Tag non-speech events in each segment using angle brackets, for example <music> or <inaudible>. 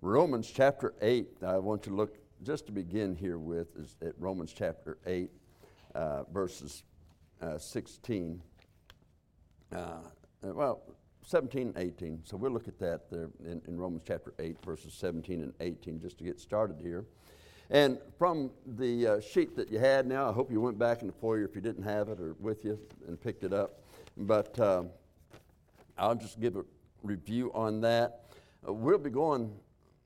Romans chapter 8, I want you to look just to begin here with is at Romans chapter 8, uh, verses uh, 16. Uh, well, 17 and 18. So we'll look at that there in, in, Romans chapter 8, verses 17 and 18, just to get started here. And from the uh, sheet that you had now, I hope you went back in the foyer if you didn't have it or with you and picked it up. But uh, I'll just give a review on that. Uh, we'll be going,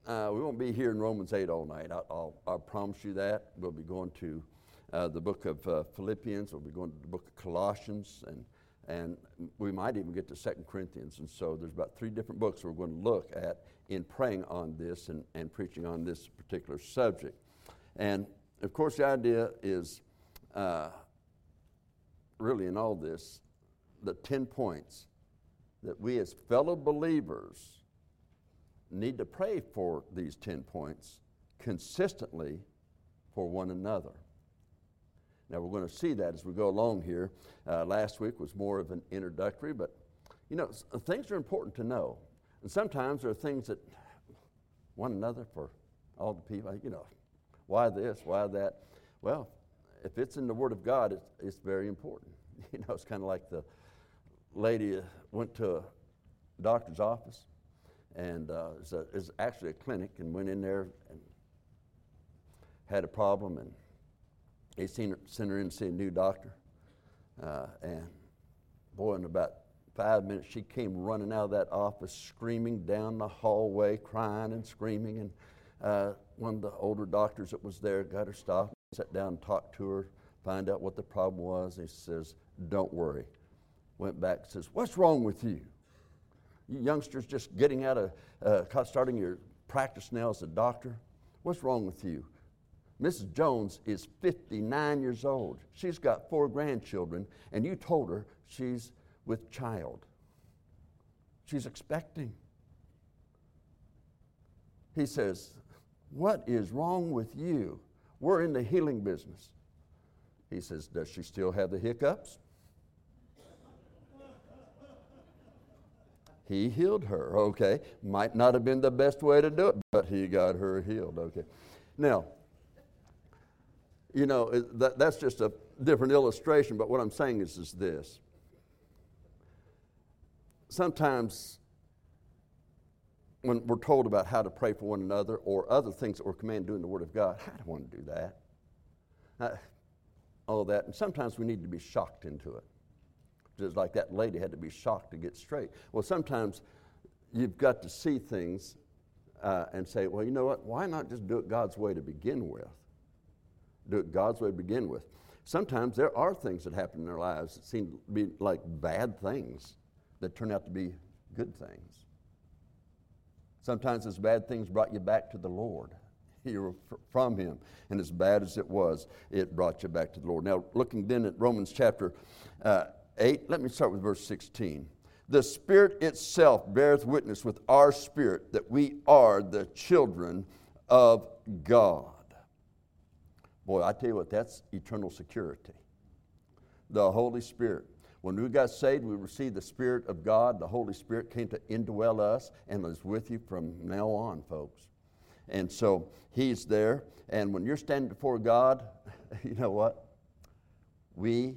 uh, we won't be here in Romans 8 all night. I, will I'll promise you that. We'll be going to uh, the book of uh, Philippians, we'll be going to the book of Colossians, and and we might even get to Second Corinthians. And so there's about three different books we're going to look at in praying on this and, and preaching on this particular subject. And of course, the idea is uh, really in all this the 10 points that we as fellow believers need to pray for these 10 points consistently for one another. Now, we're going to see that as we go along here. Uh, last week was more of an introductory, but you know, things are important to know. And sometimes there are things that one another for all the people, you know, why this, why that? Well, if it's in the Word of God, it's, it's very important. <laughs> You know, it's kind of like the lady went to a doctor's office, and uh, it's, a, actually a clinic, and went in there and had a problem, and they sent her, sent her in to see a new doctor. Uh, and boy, in about five minutes, she came running out of that office, screaming down the hallway, crying and screaming. And uh, one of the older doctors that was there got her stopped, sat down and talked to her, find out what the problem was. He says, Don't worry. Went back and says, What's wrong with you? You youngsters just getting out of, uh, starting your practice now as a doctor. What's wrong with you? Mrs. Jones is 59 years old. She's got four grandchildren, and you told her she's with child. She's expecting. He says, What is wrong with you? We're in the healing business. He says, Does she still have the hiccups? He healed her, okay. Might not have been the best way to do it, but he got her healed, okay. Now, you know, that, that's just a different illustration, but what I'm saying is, is this. Sometimes when we're told about how to pray for one another or other things that we're commanded to do in the Word of God, I don't want to do that. Uh, all that. And sometimes we need to be shocked into it. Just like that lady had to be shocked to get straight. Well, sometimes you've got to see things uh, and say, well, you know what? Why not just do it God's way to begin with? do it God's way to begin with. Sometimes there are things that happen in their lives that seem to be like bad things that turn out to be good things. Sometimes those bad things brought you back to the Lord. <laughs> You were from Him. And as bad as it was, it brought you back to the Lord. Now, looking then at Romans chapter uh, 8, let me start with verse 16. The Spirit itself beareth witness with our spirit that we are the children of God. Boy, I tell you what, that's eternal security. The Holy Spirit. When we got saved, we received the Spirit of God. The Holy Spirit came to indwell us and is with you from now on, folks. And so He's there. And when you're standing before God, <laughs> you know what? We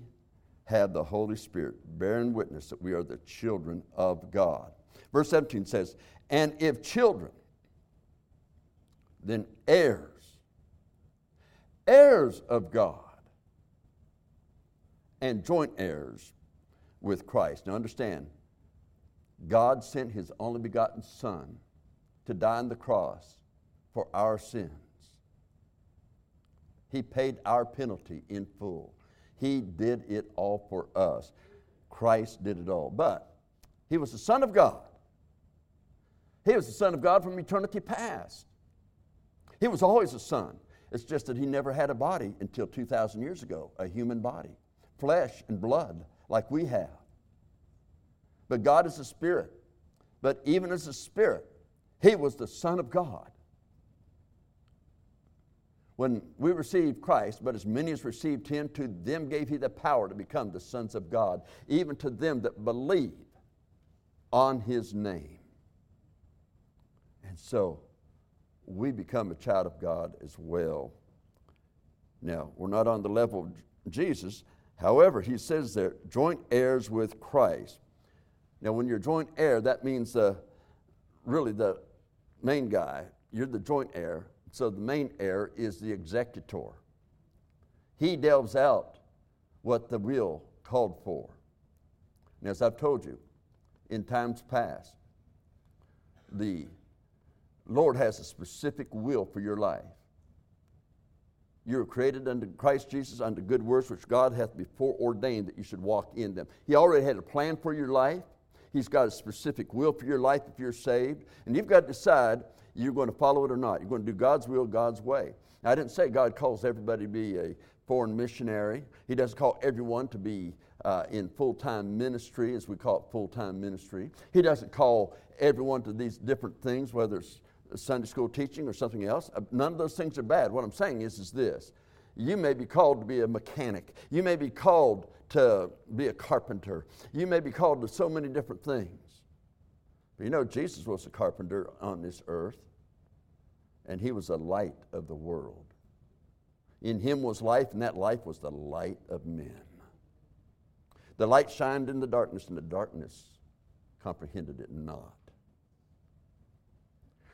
have the Holy Spirit bearing witness that we are the children of God. Verse 17 says, And if children, then heirs heirs of God and joint heirs with Christ. Now understand, God sent his only begotten Son to die on the cross for our sins. He paid our penalty in full. He did it all for us. Christ did it all. But he was the Son of God. He was the Son of God from eternity past. He was always a Son. It's just that he never had a body until 2,000 years ago, a human body, flesh and blood like we have. But God is a spirit. But even as a spirit, he was the Son of God. When we received Christ, but as many as received him, to them gave he the power to become the sons of God, even to them that believe on his name. And so, we become a child of God as well. Now, we're not on the level of Jesus. However, he says there, joint heirs with Christ. Now, when you're joint heir, that means uh, really the main guy. You're the joint heir. So the main heir is the executor. He delves out what the will called for. And as I've told you, in times past, the Lord has a specific will for your life. You were created unto Christ Jesus unto good works which God hath before ordained that you should walk in them. He already had a plan for your life. He's got a specific will for your life if you're saved. And you've got to decide you're going to follow it or not. You're going to do God's will, God's way. Now, I didn't say God calls everybody to be a foreign missionary. He doesn't call everyone to be uh, in full time ministry, as we call it full time ministry. He doesn't call everyone to these different things, whether it's Sunday school teaching or something else. Uh, none of those things are bad. What I'm saying is, is this you may be called to be a mechanic, you may be called to be a carpenter, you may be called to so many different things. But you know, Jesus was a carpenter on this earth, and he was a light of the world. In him was life, and that life was the light of men. The light shined in the darkness, and the darkness comprehended it not.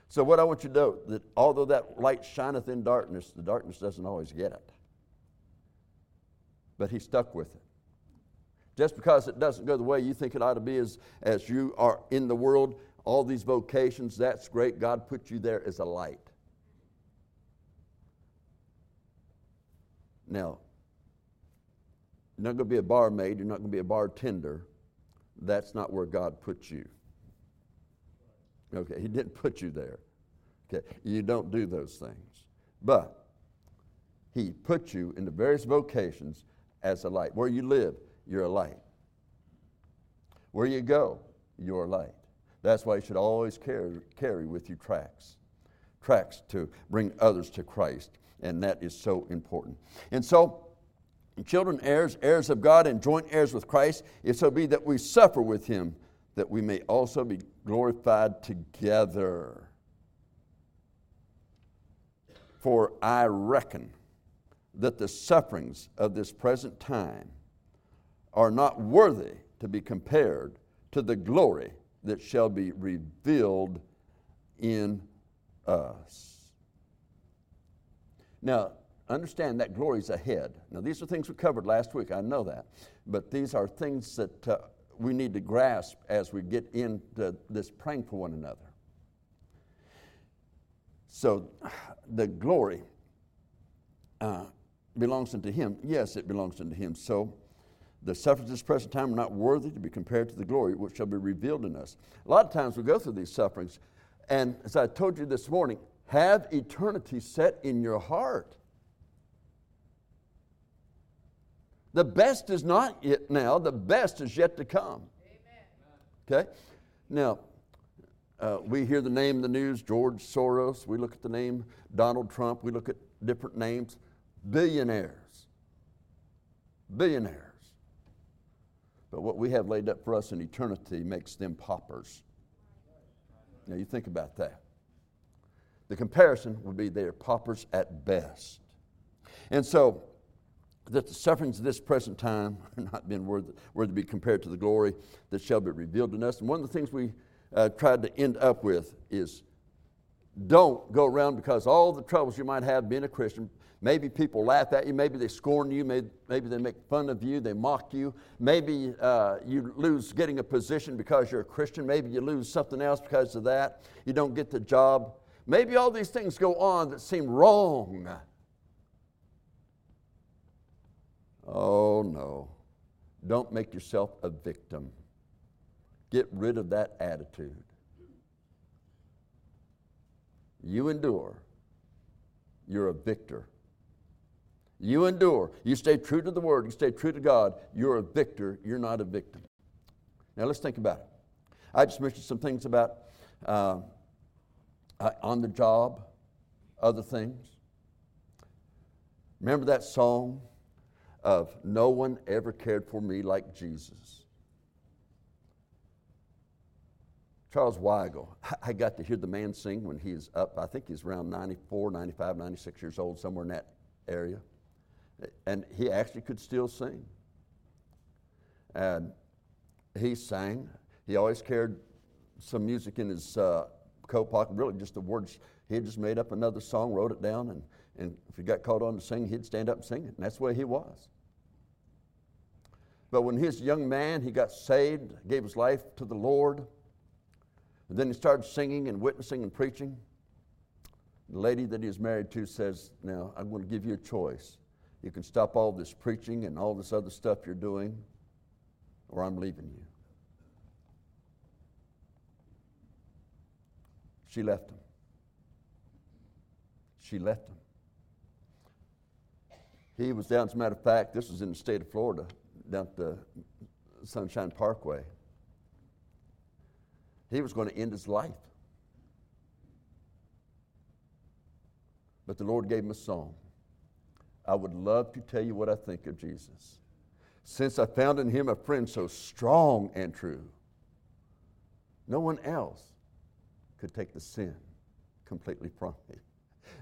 So, what I want you to know that although that light shineth in darkness, the darkness doesn't always get it. But he stuck with it. Just because it doesn't go the way you think it ought to be as, as you are in the world, all these vocations, that's great. God put you there as a light. Now, you're not going to be a barmaid, you're not going to be a bartender. That's not where God put you. Okay, He didn't put you there. Okay, you don't do those things. But He put you in the various vocations as a light. Where you live, you're a light. Where you go, you're a light. That's why you should always carry, carry with you tracts. Tracts to bring others to Christ. And that is so important. And so, children, heirs, heirs of God, and joint heirs with Christ, if so be that we suffer with him, that we may also be glorified together. For I reckon that the sufferings of this present time are not worthy to be compared to the glory that shall be revealed in us. Now, understand that glory is ahead. Now, these are things we covered last week, I know that. But these are things that uh, we need to grasp as we get into this praying for one another. So, the glory uh, belongs unto Him. Yes, it belongs unto Him. So, the sufferings of this present time are not worthy to be compared to the glory which shall be revealed in us. A lot of times we go through these sufferings, and as I told you this morning, have eternity set in your heart. The best is not yet now, the best is yet to come. Amen. Okay? Now, uh, we hear the name in the news George Soros, we look at the name Donald Trump, we look at different names. Billionaires. Billionaires. But what we have laid up for us in eternity makes them paupers. Now, you think about that. The comparison would be they are paupers at best. And so, that the sufferings of this present time <laughs> are not being worthy, worthy to be compared to the glory that shall be revealed in us. And one of the things we uh, tried to end up with is don't go around because all the troubles you might have being a Christian, maybe people laugh at you, maybe they scorn you, maybe, maybe they make fun of you, they mock you, maybe uh, you lose getting a position because you're a Christian, maybe you lose something else because of that, you don't get the job. Maybe all these things go on that seem wrong. Oh, no. Don't make yourself a victim. Get rid of that attitude. You endure. You're a victor. You endure. You stay true to the Word. You stay true to God. You're a victor. You're not a victim. Now let's think about it. I just mentioned some things about uh, uh on the job, other things. Remember that song? of no one ever cared for me like Jesus. Charles Weigle, I got to hear the man sing when he's up, I think he's around 94, 95, 96 years old, somewhere in that area. And he actually could still sing. And he sang. He always carried some music in his uh, coat pocket, really just the words. He had just made up another song, wrote it down, and, and if he got called on to sing, he'd stand up and sing it. And that's the way he was. But when he was a young man, he got saved, gave his life to the Lord. And then he started singing and witnessing and preaching. The lady that he was married to says, Now, I'm going to give you a choice. You can stop all this preaching and all this other stuff you're doing, or I'm leaving you. She left him. She left him. He was down, as a matter of fact, this was in the state of Florida, down at the Sunshine Parkway. He was going to end his life. But the Lord gave him a song. I would love to tell you what I think of Jesus. Since I found in him a friend so strong and true, no one else could take the sin completely from me.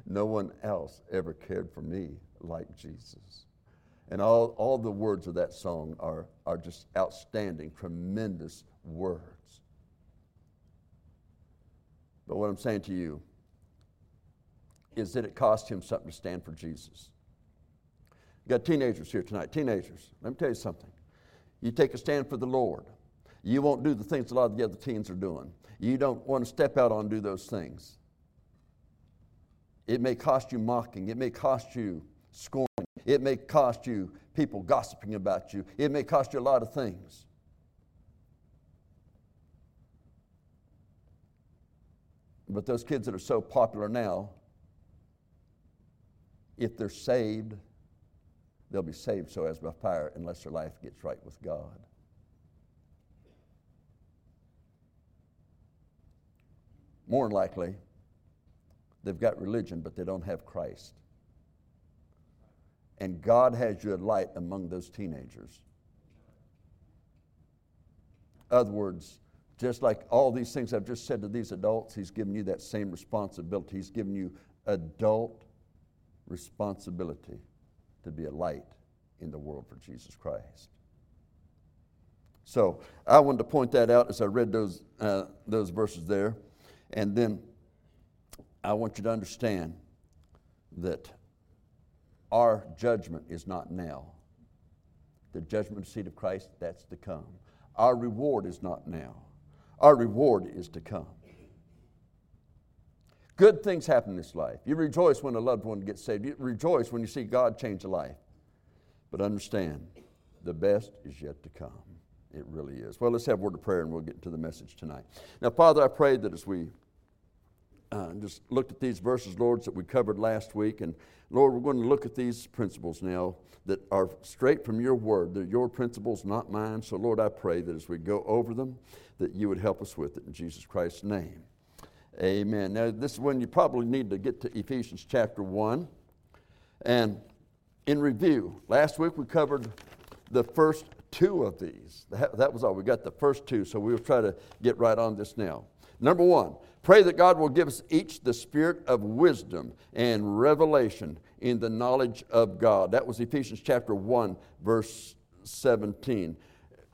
No one else ever cared for me like Jesus. And all, all the words of that song are, are just outstanding, tremendous words. But what I'm saying to you is that it cost him something to stand for Jesus. You got teenagers here tonight. Teenagers, let me tell you something. You take a stand for the Lord. You won't do the things a lot of the other teens are doing. You don't want to step out and do those things. It may cost you mocking. It may cost you scorning. It may cost you people gossiping about you. It may cost you a lot of things. But those kids that are so popular now, if they're saved, they'll be saved so as by fire unless their life gets right with God. More than likely, they've got religion, but they don't have Christ. And God has you a light among those teenagers. Other words, just like all these things I've just said to these adults, He's given you that same responsibility. He's given you adult responsibility to be a light in the world for Jesus Christ. So I wanted to point that out as I read those, uh, those verses there. And then I want you to understand that our judgment is not now. The judgment seat of Christ, that's to come. Our reward is not now. Our reward is to come. Good things happen in this life. You rejoice when a loved one gets saved. You rejoice when you see God change a life. But understand, the best is yet to come. It really is. Well, let's have a word of prayer and we'll get into the message tonight. Now, Father, I pray that as we uh, just looked at these verses, Lord, that we covered last week, and Lord, we're going to look at these principles now that are straight from your word. They're your principles, not mine. So, Lord, I pray that as we go over them, that you would help us with it in Jesus Christ's name. Amen. Now, this is when you probably need to get to Ephesians chapter 1. And in review, last week we covered the first two of these. That was all. We got the first two, so we'll try to get right on this now. Number one, pray that God will give us each the spirit of wisdom and revelation in the knowledge of God. That was Ephesians chapter 1, verse 17.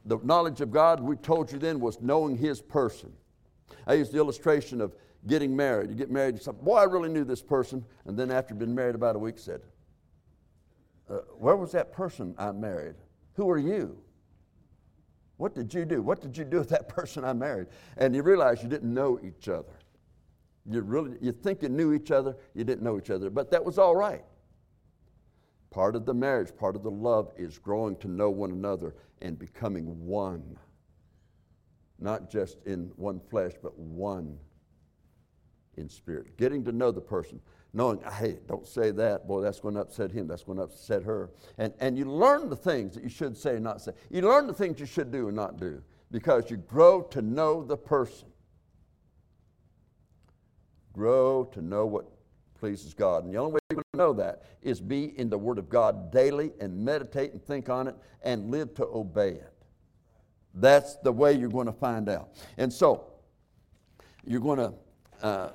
The knowledge of God, we told you then, was knowing His person. I used the illustration of getting married. You get married, you say, Boy, I really knew this person. And then after being married about a week, said, uh, Where was that person I married? Who are you? What did you do? What did you do with that <laughs> person I married? And you realize you didn't know each other. You really you think you knew each other, you didn't know each other, but that was all right. Part of the marriage, part of the love is growing to know one another and becoming one. Not just in one flesh, but one in spirit. Getting to know the person, knowing, hey, don't say that. Boy, that's going to upset him. That's going to upset her. And, and you learn the things that you should say and not say. You learn the things you should do and not do because you grow to know the person. Grow to know what pleases God. And the only way you're going to know that is be in the Word of God daily and meditate and think on it and live to obey it. That's the way you're going to find out. And so, you're going to uh,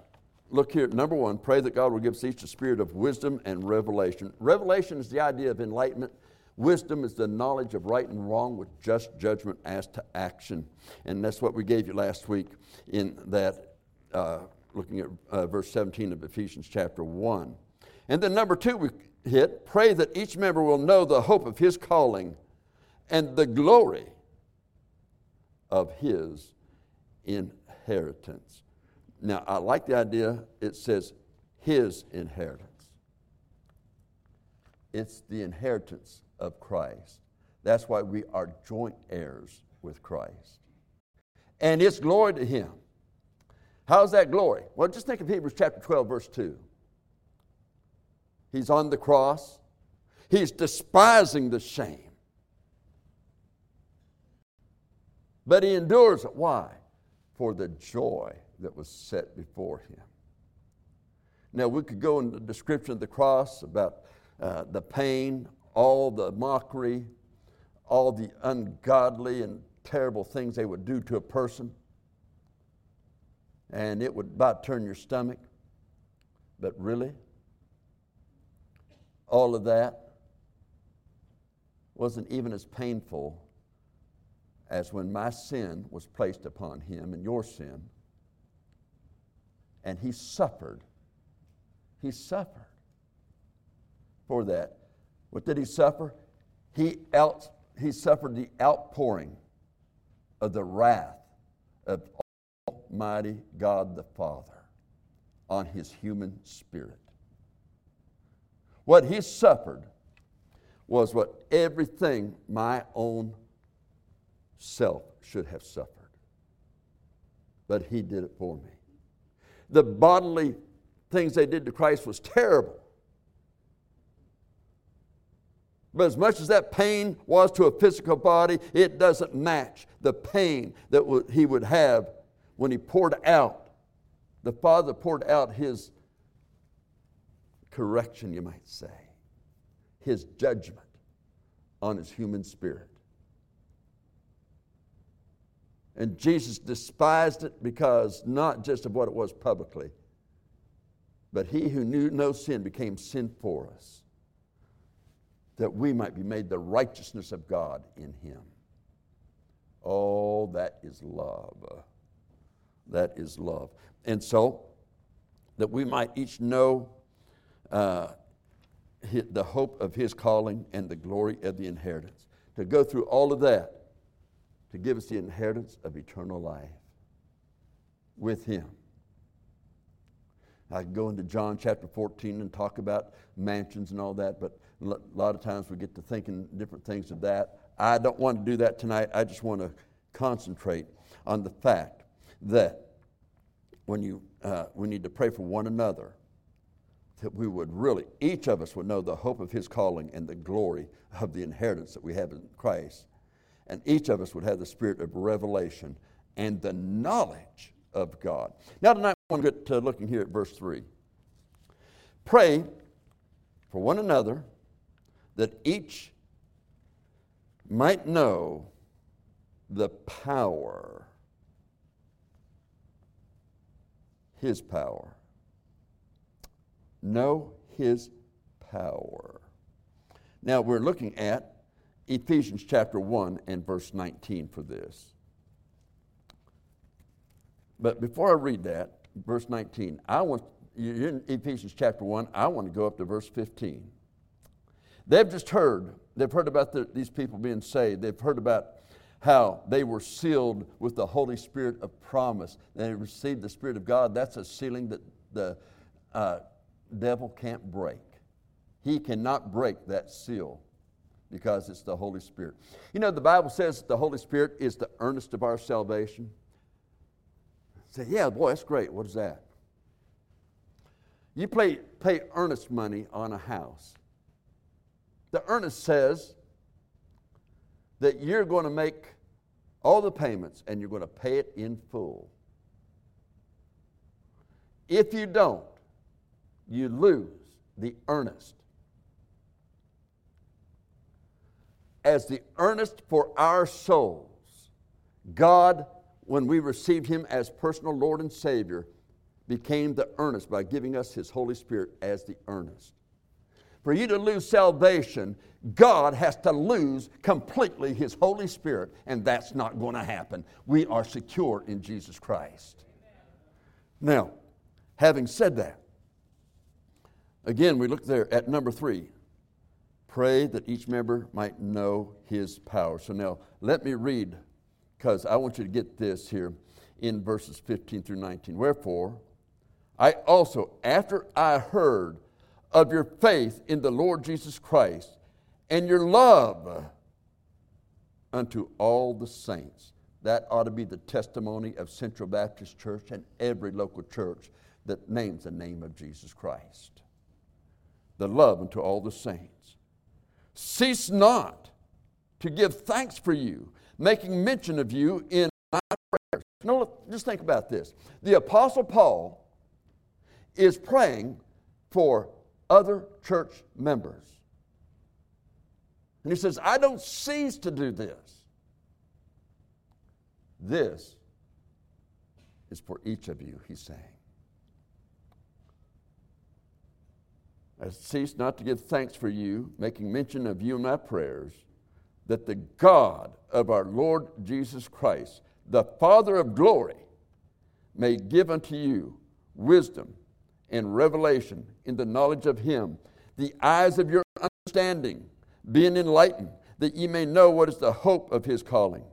look here. Number one, pray that God will give us each a spirit of wisdom and revelation. Revelation is the idea of enlightenment. Wisdom is the knowledge of right and wrong with just judgment as to action. And that's what we gave you last week in that, uh, looking at uh, verse 17 of Ephesians chapter 1. And then number two, we hit pray that each member will know the hope of his calling and the glory of his inheritance. Now, I like the idea, it says his inheritance. It's the inheritance of Christ. That's why we are joint heirs with Christ. And it's glory to him. How's that glory? Well, just think of Hebrews chapter 12, verse 2. He's on the cross, he's despising the shame. But he endures it. Why? For the joy that was set before him. Now, we could go into the description of the cross about uh, the pain, all the mockery, all the ungodly and terrible things they would do to a person. And it would about turn your stomach. But really, all of that wasn't even as painful as when my sin was placed upon him and your sin. And he suffered. He suffered for that. What did he suffer? He, out, he suffered the outpouring of the wrath of Almighty God the Father on his human spirit. What he suffered was what everything my own self should have suffered. But he did it for me. The bodily things they did to Christ was terrible. But as much as that pain was to a physical body, it doesn't match the pain that he would have when he poured out, the Father poured out his correction, you might say, his judgment on his human spirit. And Jesus despised it because not just of what it was publicly, but he who knew no sin became sin for us that we might be made the righteousness of God in him. Oh, that is love. That is love. And so, that we might each know uh, the hope of his calling and the glory of the inheritance. To go through all of that, to give us the inheritance of eternal life with him. I could go into John chapter 14 and talk about mansions and all that, but a lot of times we get to thinking different things of that. I don't want to do that tonight. I just want to concentrate on the fact that when you, uh, we need to pray for one another, that we would really, each of us would know the hope of his calling and the glory of the inheritance that we have in Christ. And each of us would have the spirit of revelation and the knowledge of God. Now, tonight, I want to get to looking here at verse 3. Pray for one another that each might know the power, his power. Know his power. Now we're looking at Ephesians chapter 1 and verse 19 for this. But before I read that, verse 19, I want, you're in Ephesians chapter 1, I want to go up to verse 15. They've just heard, they've heard about the, these people being saved. They've heard about how they were sealed with the Holy Spirit of promise. They received the Spirit of God. That's a sealing that the uh, devil can't break. He cannot break that seal because it's the Holy Spirit. You know, the Bible says the Holy Spirit is the earnest of our salvation. Say, yeah, boy, that's great. What is that? You pay, pay earnest money on a house. The earnest says that you're going to make all the payments and you're going to pay it in full. If you don't, you lose the earnest. As the earnest for our souls, God when we received him as personal Lord and Savior, became the earnest by giving us his Holy Spirit as the earnest. For you to lose salvation, God has to lose completely his Holy Spirit, and that's not going to happen. We are secure in Jesus Christ. Now, having said that, again, we look there at number three pray that each member might know his power. So now, let me read, because I want you to get this here in verses 15 through 19. Wherefore, I also, after I heard of your faith in the Lord Jesus Christ and your love unto all the saints. That ought to be the testimony of Central Baptist Church and every local church that names the name of Jesus Christ. The love unto all the saints. Cease not to give thanks for you, making mention of you in my prayers. No, just think about this. The Apostle Paul is praying for other church members. And he says, I don't cease to do this. This is for each of you, he's saying. I cease not to give thanks for you, making mention of you in my prayers, that the God of our Lord Jesus Christ, the Father of glory, may give unto you wisdom and revelation in the knowledge of Him, the eyes of your understanding being enlightened, that ye may know what is the hope of His calling,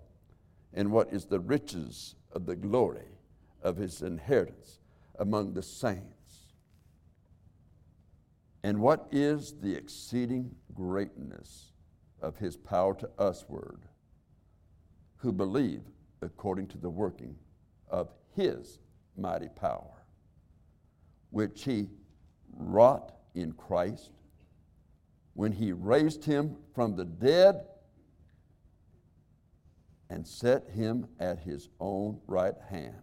and what is the riches of the glory of His inheritance among the saints. And what is the exceeding greatness of his power to usward, who believe according to the working of his mighty power? which he wrought in Christ when he raised him from the dead and set him at his own right hand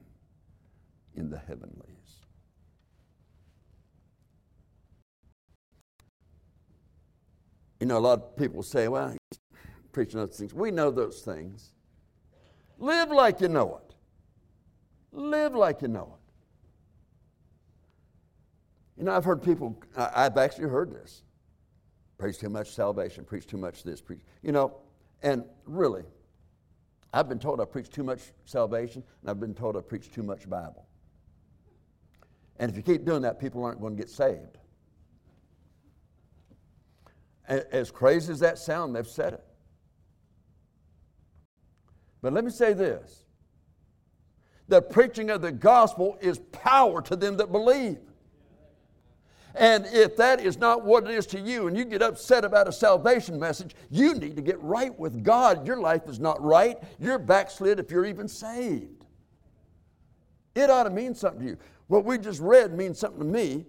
in the heavenlies. You know, a lot of people say, well, he's preaching those things. We know those things. Live like you know it. Live like you know it. You know, I've heard people, I've actually heard this. Preach too much salvation, preach too much this, preach. You know, and really, I've been told I preach too much salvation, and I've been told I preach too much Bible. And if you keep doing that, people aren't going to get saved. As crazy as that sounds, they've said it. But let me say this the preaching of the gospel is power to them that believe. And if that is not what it is to you and you get upset about a salvation message, you need to get right with God. Your life is not right. You're backslid if you're even saved. It ought to mean something to you. What we just read means something to me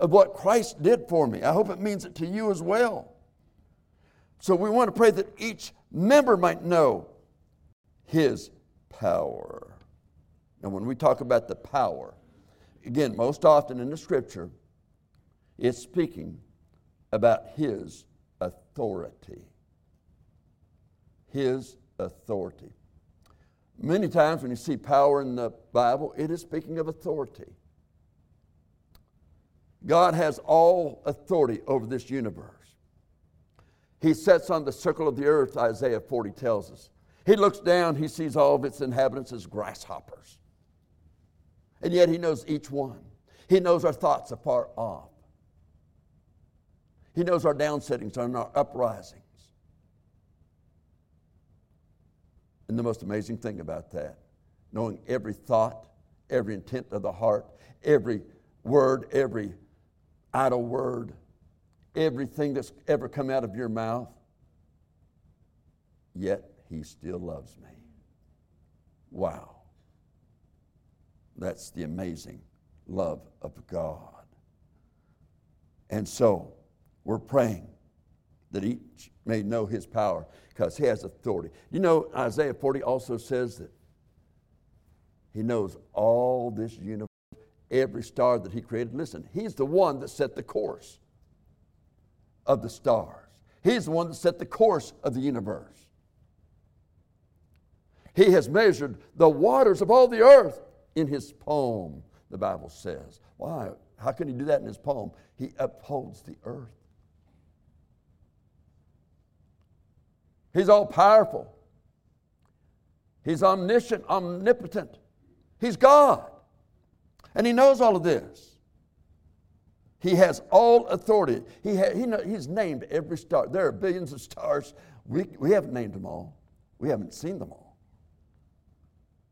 of what Christ did for me. I hope it means it to you as well. So we want to pray that each member might know his power. And when we talk about the power, again, most often in the scripture, it's speaking about His authority. His authority. Many times when you see power in the Bible, it is speaking of authority. God has all authority over this universe. He sits on the circle of the earth, Isaiah 40 tells us. He looks down, he sees all of its inhabitants as grasshoppers. And yet he knows each one. He knows our thoughts afar off. He knows our downsettings and our uprisings. And the most amazing thing about that, knowing every thought, every intent of the heart, every word, every idle word, everything that's ever come out of your mouth, yet he still loves me. Wow. That's the amazing love of God. And so, we're praying that each may know his power because he has authority. You know, Isaiah 40 also says that he knows all this universe, every star that he created. Listen, he's the one that set the course of the stars, he's the one that set the course of the universe. He has measured the waters of all the earth in his palm, the Bible says. Why? How can he do that in his palm? He upholds the earth. He's all powerful. He's omniscient, omnipotent. He's God. And He knows all of this. He has all authority. He ha- he know, he's named every star. There are billions of stars. We, we haven't named them all, we haven't seen them all.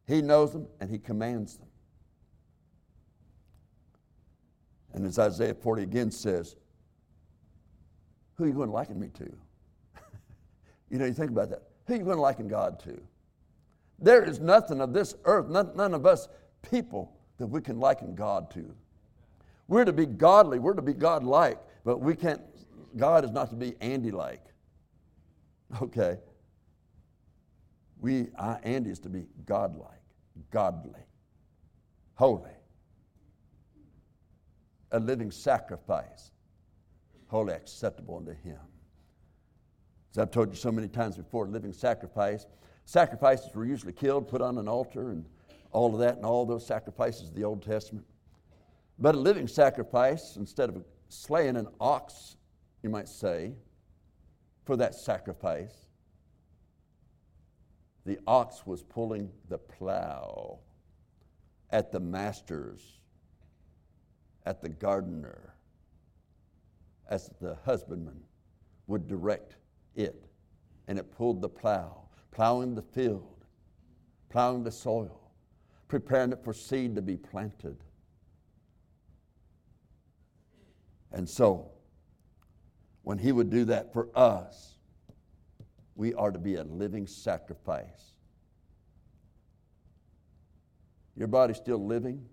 He knows them and He commands them. And as Isaiah 40 again says, Who are you going to liken me to? <laughs> you know, you think about that. Who are you going to liken God to? There is nothing of this earth, none, none of us people that we can liken God to. We're to be godly, we're to be God-like, but we can't, God is not to be Andy-like. Okay? We, uh, Andy is to be God-like, godly, holy, a living sacrifice, wholly acceptable unto Him. As I've told you so many times before, living sacrifice, sacrifices were usually killed, put on an altar, and all of that, and all those sacrifices of the Old Testament. But a living sacrifice, instead of slaying an ox, you might say, for that sacrifice, the ox was pulling the plow at the masters, at the gardener, as the husbandman would direct it. And it pulled the plow, plowing the field, plowing the soil preparing it for seed to be planted. And so, when He would do that for us, we are to be a living sacrifice. Your body's still living,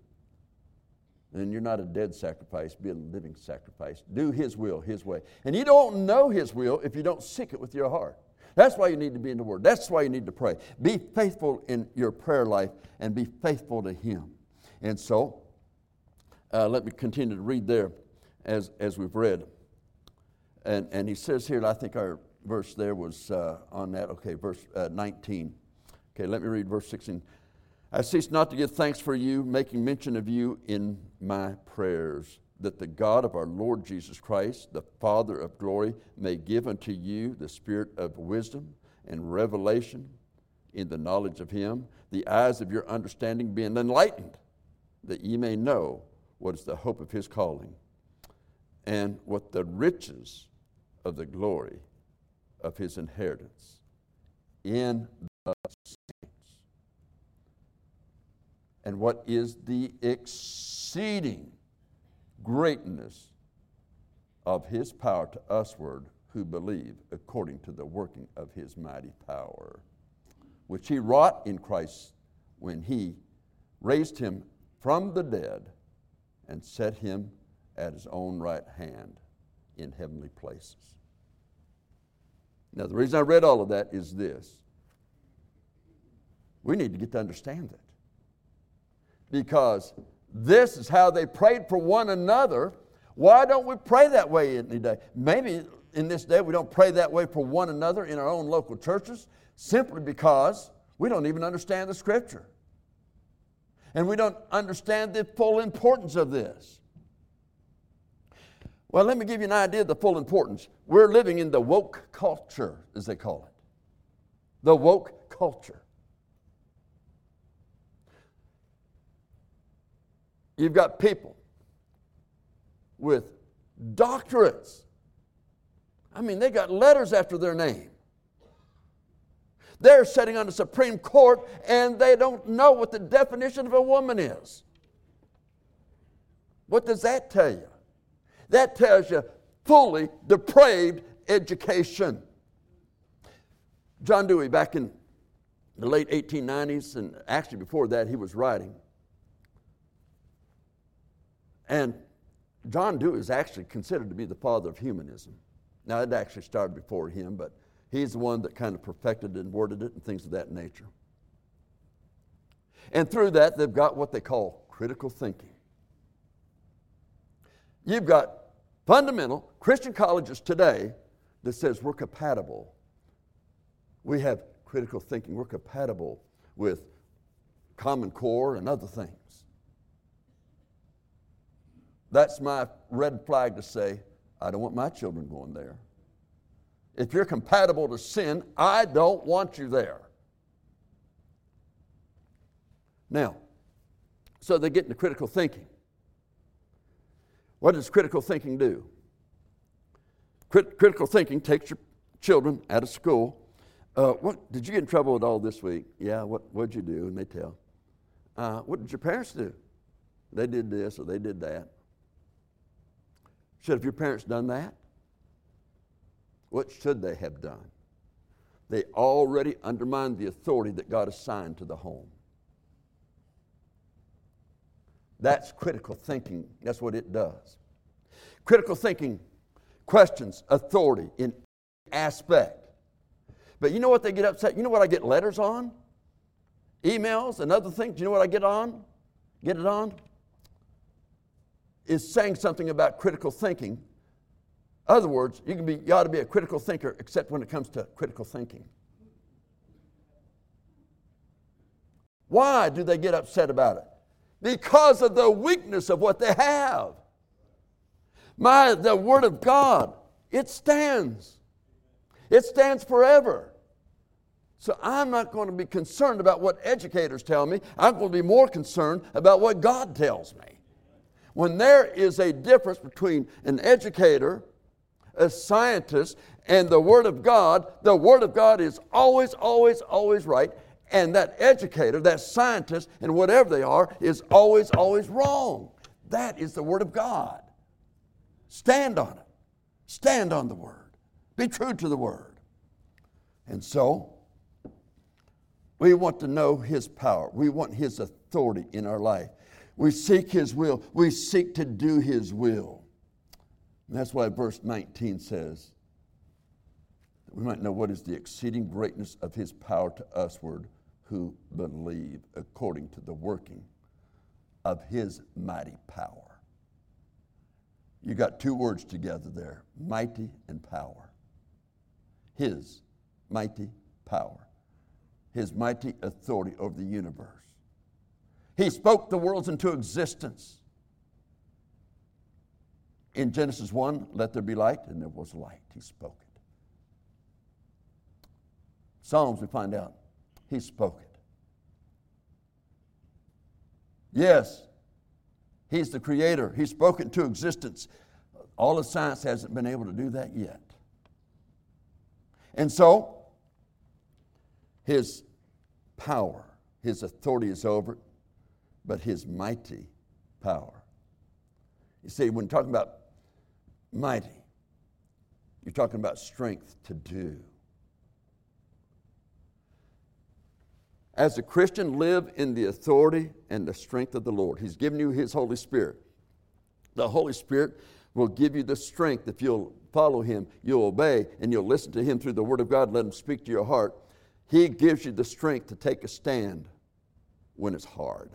then you're not a dead sacrifice, be a living sacrifice. Do His will, His way. And you don't know His will if you don't seek it with your heart. That's why you need to be in the Word. That's why you need to pray. Be faithful in your prayer life and be faithful to Him. And so, uh, let me continue to read there as, as we've read. And, and he says here, I think our verse there was uh, on that. Okay, verse uh, 19. Okay, let me read verse 16. I cease not to give thanks for you, making mention of you in my prayers that the God of our Lord Jesus Christ, the Father of glory, may give unto you the spirit of wisdom and revelation in the knowledge of Him, the eyes of your understanding being enlightened, that ye may know what is the hope of His calling, and what the riches of the glory of His inheritance in the saints, and what is the exceeding greatness of his power to usward who believe according to the working of his mighty power, which he wrought in Christ when he raised him from the dead and set him at his own right hand in heavenly places. Now, the reason I read all of that is this we need to get to understand it. Because this is how they prayed for one another. Why don't we pray that way any day? Maybe in this day we don't pray that way for one another in our own local churches simply because we don't even understand the scripture. And we don't understand the full importance of this. Well, let me give you an idea of the full importance. We're living in the woke culture, as they call it. The woke culture. You've got people with doctorates. I mean, they got letters after their name. They're sitting on the Supreme Court and they don't know what the definition of a woman is. What does that tell you? That tells you fully depraved education. John Dewey, back in the late 1890s, and actually before that, he was writing and John Dewey is actually considered to be the father of humanism. Now, it actually started before him, but he's the one that kind of perfected and worded it and things of that nature. And through that, they've got what they call critical thinking. You've got fundamental Christian colleges today that says we're compatible. We have critical thinking. We're compatible with Common Core and other things. That's my red flag to say, I don't want my children going there. If you're compatible to sin, I don't want you there. Now, so they get into critical thinking. What does critical thinking do? Crit- critical thinking takes your children out of school. Uh, what did you get in trouble with all this week? Yeah. What what'd you do? And they tell. Uh, what did your parents do? They did this or they did that. Should have your parents done that? What should they have done? They already undermined the authority that God assigned to the home. That's critical thinking. That's what it does. Critical thinking questions authority in aspect. But you know what they get upset? You know what I get letters on? Emails and other things. You know what I get on? Get it on? Is saying something about critical thinking. Other words, you can be you ought to be a critical thinker except when it comes to critical thinking. Why do they get upset about it? Because of the weakness of what they have. My the word of God, it stands. It stands forever. So I'm not going to be concerned about what educators tell me. I'm going to be more concerned about what God tells me. When there is a difference between an educator, a scientist, and the Word of God, the Word of God is always, always, always right. And that educator, that scientist, and whatever they are, is always, always wrong. That is the Word of God. Stand on it. Stand on the Word. Be true to the Word. And so, we want to know His power. We want His authority in our life. We seek His will. We seek to do His will. And that's why verse 19 says, that we might know what is the exceeding greatness of His power to usward who believe according to the working of His mighty power. You got two words together there mighty and power. His mighty power his mighty authority over the universe. He spoke the worlds into existence. In Genesis 1, let there be light, and there was light. He spoke it. Psalms, we find out, he spoke it. Yes, he's the creator. He spoke it into existence. All of science hasn't been able to do that yet. And so, his power, his authority is over it, but his mighty power. You see, when talking about mighty, you're talking about strength to do. As a Christian, live in the authority and the strength of the Lord. He's given you His Holy Spirit. The Holy Spirit will give you the strength if you'll follow Him, you'll obey, and you'll listen to Him through the Word of God, let Him speak to your heart he gives you the strength to take a stand when it's hard.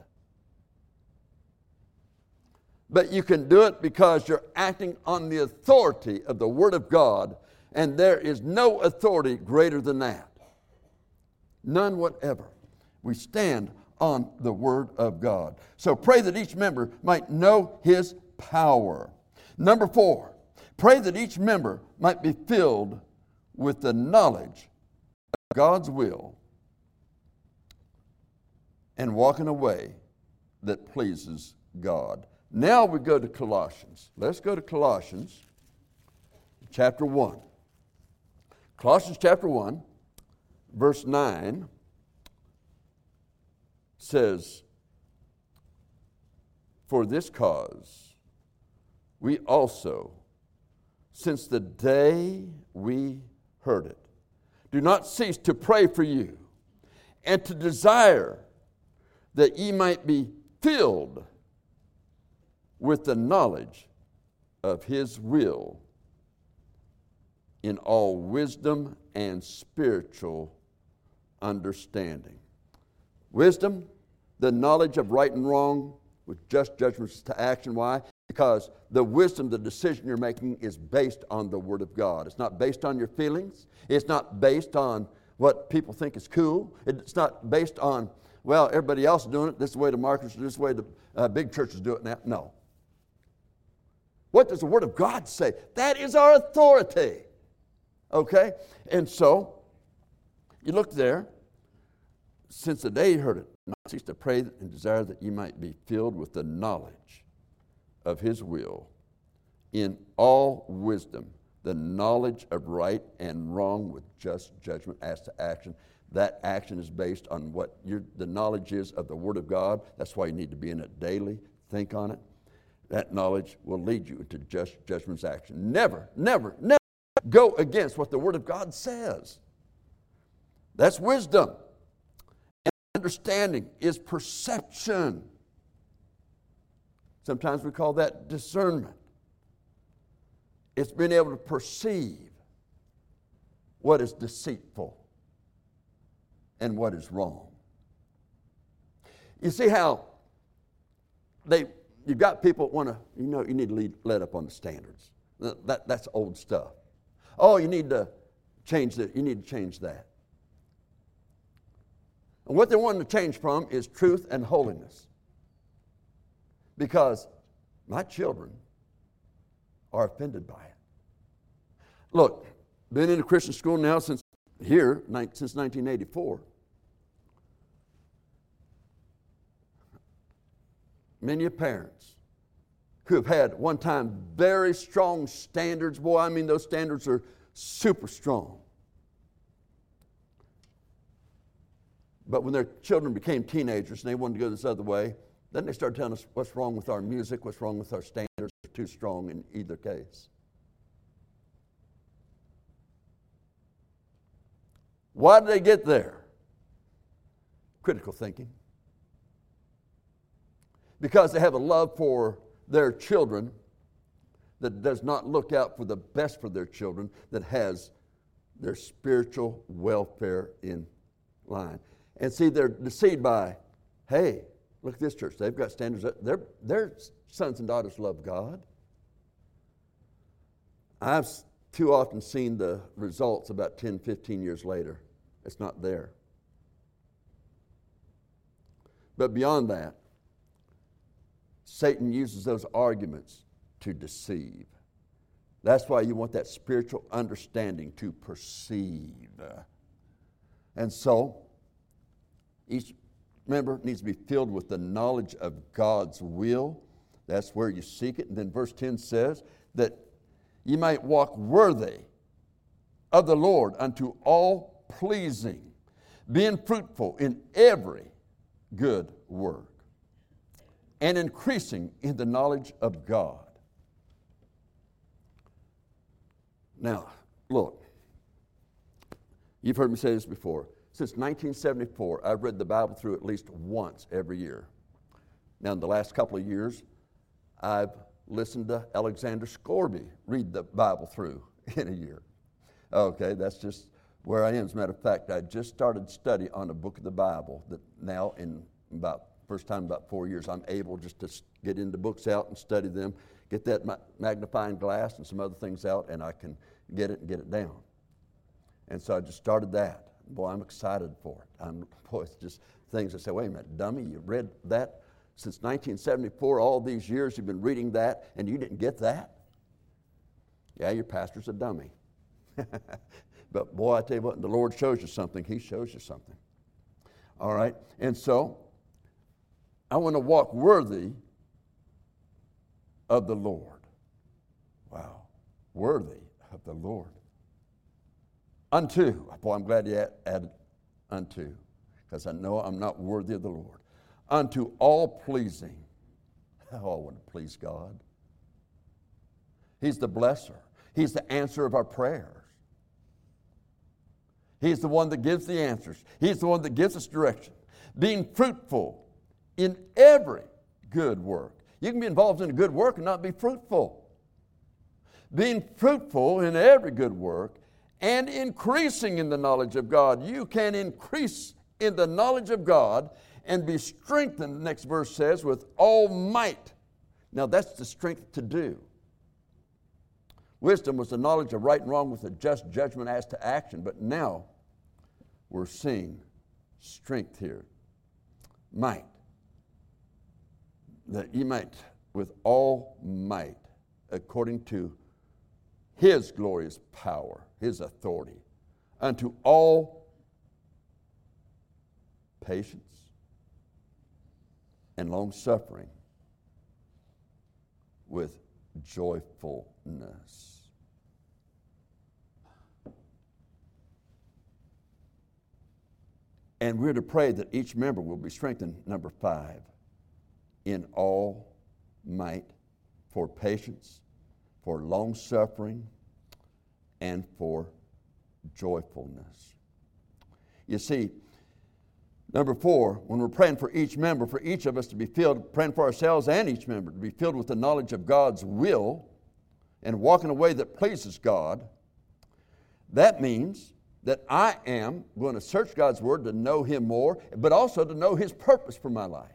But you can do it because you're acting on the authority of the Word of God, and there is no authority greater than that. None whatever. We stand on the Word of God. So pray that each member might know His power. Number four, pray that each member might be filled with the knowledge of God's will and walk in a way that pleases God. Now we go to Colossians. Let's go to Colossians chapter 1. Colossians chapter 1, verse 9 says, For this cause we also, since the day we heard it, do not cease to pray for you and to desire that ye might be filled with the knowledge of his will in all wisdom and spiritual understanding. Wisdom, the knowledge of right and wrong with just judgments to action. Why? Because the wisdom, the decision you're making is based on the Word of God. It's not based on your feelings. It's not based on what people think is cool. It's not based on, well, everybody else is doing it. This is the way the marketers do. This is the way the uh, big churches do it now. No. What does the Word of God say? That is our authority. Okay? And so, you look there, since the day you heard it, not cease to pray and desire that you might be filled with the knowledge of His will in all wisdom, the knowledge of right and wrong with just judgment as to action. That action is based on what the knowledge is of the Word of God. That's why you need to be in it daily. Think on it. That knowledge will lead you into just judgment's action. Never, never, never go against what the Word of God says. That's wisdom. And understanding is perception. Sometimes we call that discernment. It's being able to perceive what is deceitful and what is wrong. You see how they you've got people that want to, you know, you need to lead, let up on the standards. That, that's old stuff. Oh, you need to change that. You need to change that. And what they want to change from is truth and holiness. Because my children are offended by it. Look, been in a Christian school now since here, since 1984. Many parents who have had one time very strong standards. Boy, I mean, those standards are super strong. But when their children became teenagers and they wanted to go this other way, then they started telling us what's wrong with our music, what's wrong with our standards, too strong in either case. Why did they get there? Critical thinking. Because they have a love for their children that does not look out for the best for their children, that has their spiritual welfare in line. And see, they're deceived by, hey, look at this church. They've got standards. Their, their sons and daughters love God. I've too often seen the results about 10, 15 years later. It's not there. But beyond that, Satan uses those arguments to deceive. That's why you want that spiritual understanding to perceive. And so, each member needs to be filled with the knowledge of God's will. That's where you seek it. And then verse 10 says that you might walk worthy of the Lord unto all pleasing, being fruitful in every good work, and increasing in the knowledge of God. Now, look, you've heard me say this before. Since 1974, I've read the Bible through at least once every year. Now, in the last couple of years, I've listened to Alexander Scourby read the Bible through <laughs> in a year. Okay, that's just where I am. As a matter of fact, I just started study on a book of the Bible that now, in about first time about four years, I'm able just to get into books out and study them, get that magnifying glass and some other things out, and I can get it and get it down. And so I just started that. Boy, I'm excited for it. I'm, <laughs> boy, it's just things I say, wait a minute, dummy, you read that since 1974, all these years you've been reading that, and you didn't get that? Yeah, your pastor's a dummy. <laughs> but boy, I tell you what, the Lord shows you something, He shows you something. All right? And so, I want to walk worthy of the Lord. Wow. Worthy of the Lord. Unto. Boy, I'm glad you added unto, because I know I'm not worthy of the Lord. Unto all pleasing. <laughs> Oh, I want to please God. He's the blesser, He's the answer of our prayers. He's the one that gives the answers, He's the one that gives us direction. Being fruitful in every good work. You can be involved in a good work and not be fruitful. Being fruitful in every good work and increasing in the knowledge of God. You can increase in the knowledge of God and be strengthened, the next verse says, with all might. Now that's the strength to do. Wisdom was the knowledge of right and wrong with a just judgment as to action, but now we're seeing strength here. Might. That ye might, with all might, according to his glorious power, his authority, unto all patience and long suffering with joyfulness. And we're to pray that each member will be strengthened, number five, in all might for patience, for long suffering, and for joyfulness. You see, number four, when we're praying for each member, for each of us to be filled, praying for ourselves and each member to be filled with the knowledge of God's will and walk in a way that pleases God, that means that I am going to search God's Word to know Him more, but also to know His purpose for my life.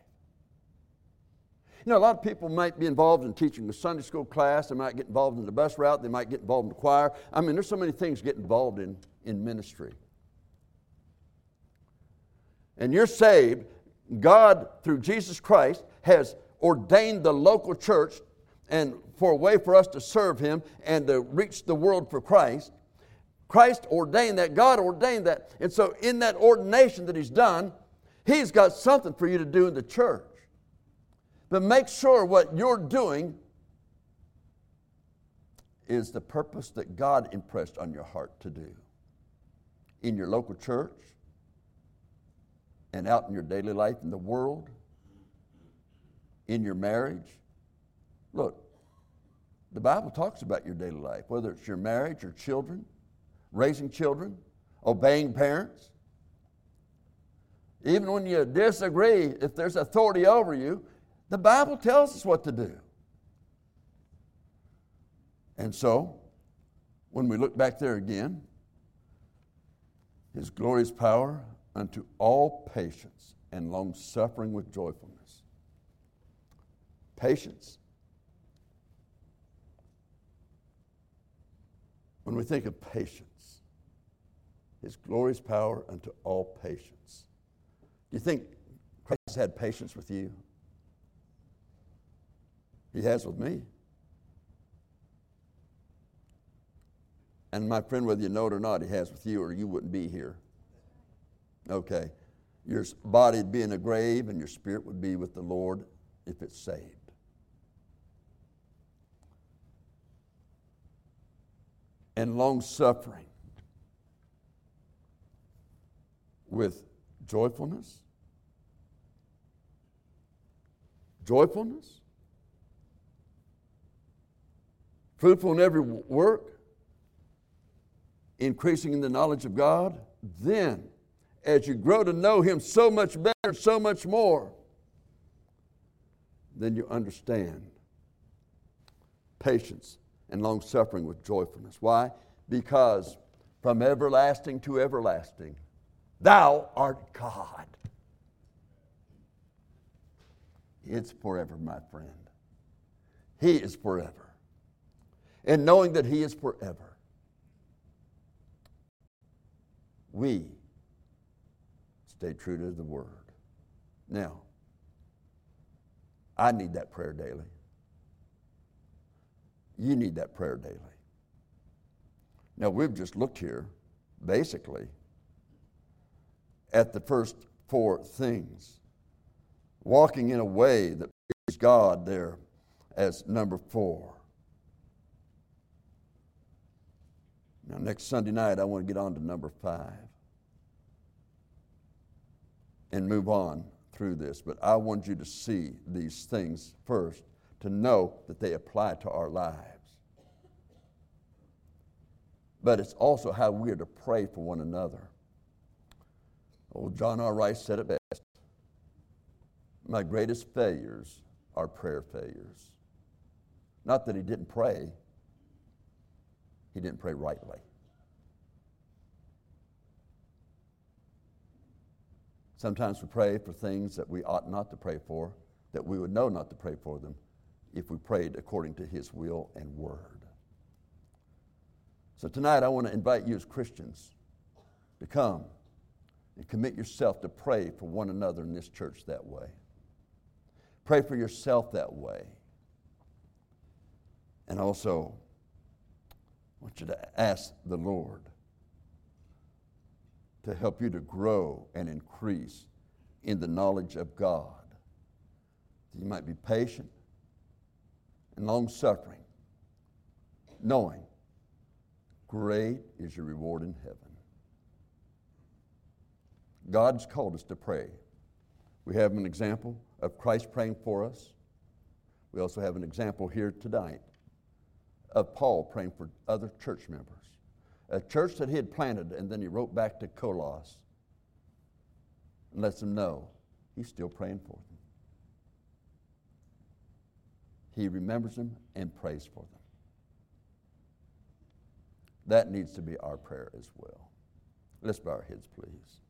You know, a lot of people might be involved in teaching a Sunday school class, they might get involved in the bus route, they might get involved in the choir. I mean, there's so many things get involved in, in ministry. And you're saved, God, through Jesus Christ, has ordained the local church and for a way for us to serve Him and to reach the world for Christ. Christ ordained that, God ordained that. And so, in that ordination that He's done, He's got something for you to do in the church. But make sure what you're doing is the purpose that God impressed on your heart to do in your local church and out in your daily life in the world, in your marriage. Look, the Bible talks about your daily life, whether it's your marriage or children raising children, obeying parents. Even when you disagree, if there's authority over you, the Bible tells us what to do. And so, when we look back there again, his glorious power unto all patience and long suffering with joyfulness. Patience. When we think of patience, his glorious power unto all patience. Do you think Christ has had patience with you? He has with me. And my friend, whether you know it or not, he has with you, or you wouldn't be here. Okay. Your body would be in a grave, and your spirit would be with the Lord if it's saved. And long suffering with joyfulness. Joyfulness. Fruitful in every work, increasing in the knowledge of God. Then, as you grow to know Him so much better, so much more, then you understand patience and long suffering with joyfulness. Why? Because from everlasting to everlasting, Thou art God. It's forever, my friend. He is forever. And knowing that He is forever, we stay true to the Word. Now, I need that prayer daily. You need that prayer daily. Now, we've just looked here, basically, at the first four things. Walking in a way that pleases God there as number four. Now, next Sunday night, I want to get on to number five and move on through this. But I want you to see these things first to know that they apply to our lives. But it's also how we are to pray for one another. Old John R. Rice said it best My greatest failures are prayer failures. Not that he didn't pray, he didn't pray rightly. Sometimes we pray for things that we ought not to pray for, that we would know not to pray for them if we prayed according to His will and word. So tonight I want to invite you as Christians to come And commit yourself to pray for one another in this church that way. Pray for yourself that way. And also, I want you to ask the Lord to help you to grow and increase in the knowledge of God. That You might be patient and long suffering, knowing great is your reward in heaven. God's called us to pray. We have an example of Christ praying for us. We also have an example here tonight of Paul praying for other church members. A church that he had planted, and then he wrote back to Colossus and lets them know he's still praying for them. He remembers them and prays for them. That needs to be our prayer as well. Let's bow our heads, please.